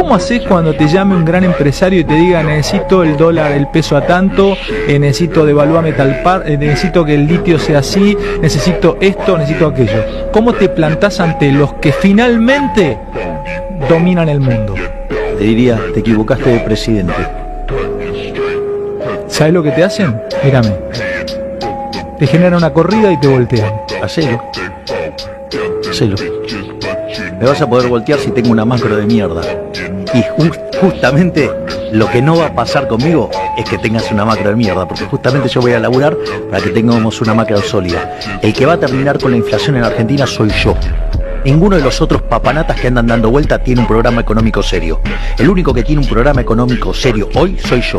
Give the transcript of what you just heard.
¿Cómo haces cuando te llame un gran empresario y te diga necesito el dólar, el peso a tanto, eh, necesito devaluarme tal par, eh, necesito que el litio sea así, necesito esto, necesito aquello? ¿Cómo te plantás ante los que finalmente dominan el mundo? Te diría, te equivocaste de presidente. ¿Sabes lo que te hacen? Mírame. Te generan una corrida y te voltean. Hacelo. Hacelo. Me vas a poder voltear si tengo una macro de mierda. Y ju- justamente lo que no va a pasar conmigo es que tengas una macro de mierda, porque justamente yo voy a laburar para que tengamos una macro sólida. El que va a terminar con la inflación en Argentina soy yo. Ninguno de los otros papanatas que andan dando vuelta tiene un programa económico serio. El único que tiene un programa económico serio hoy soy yo.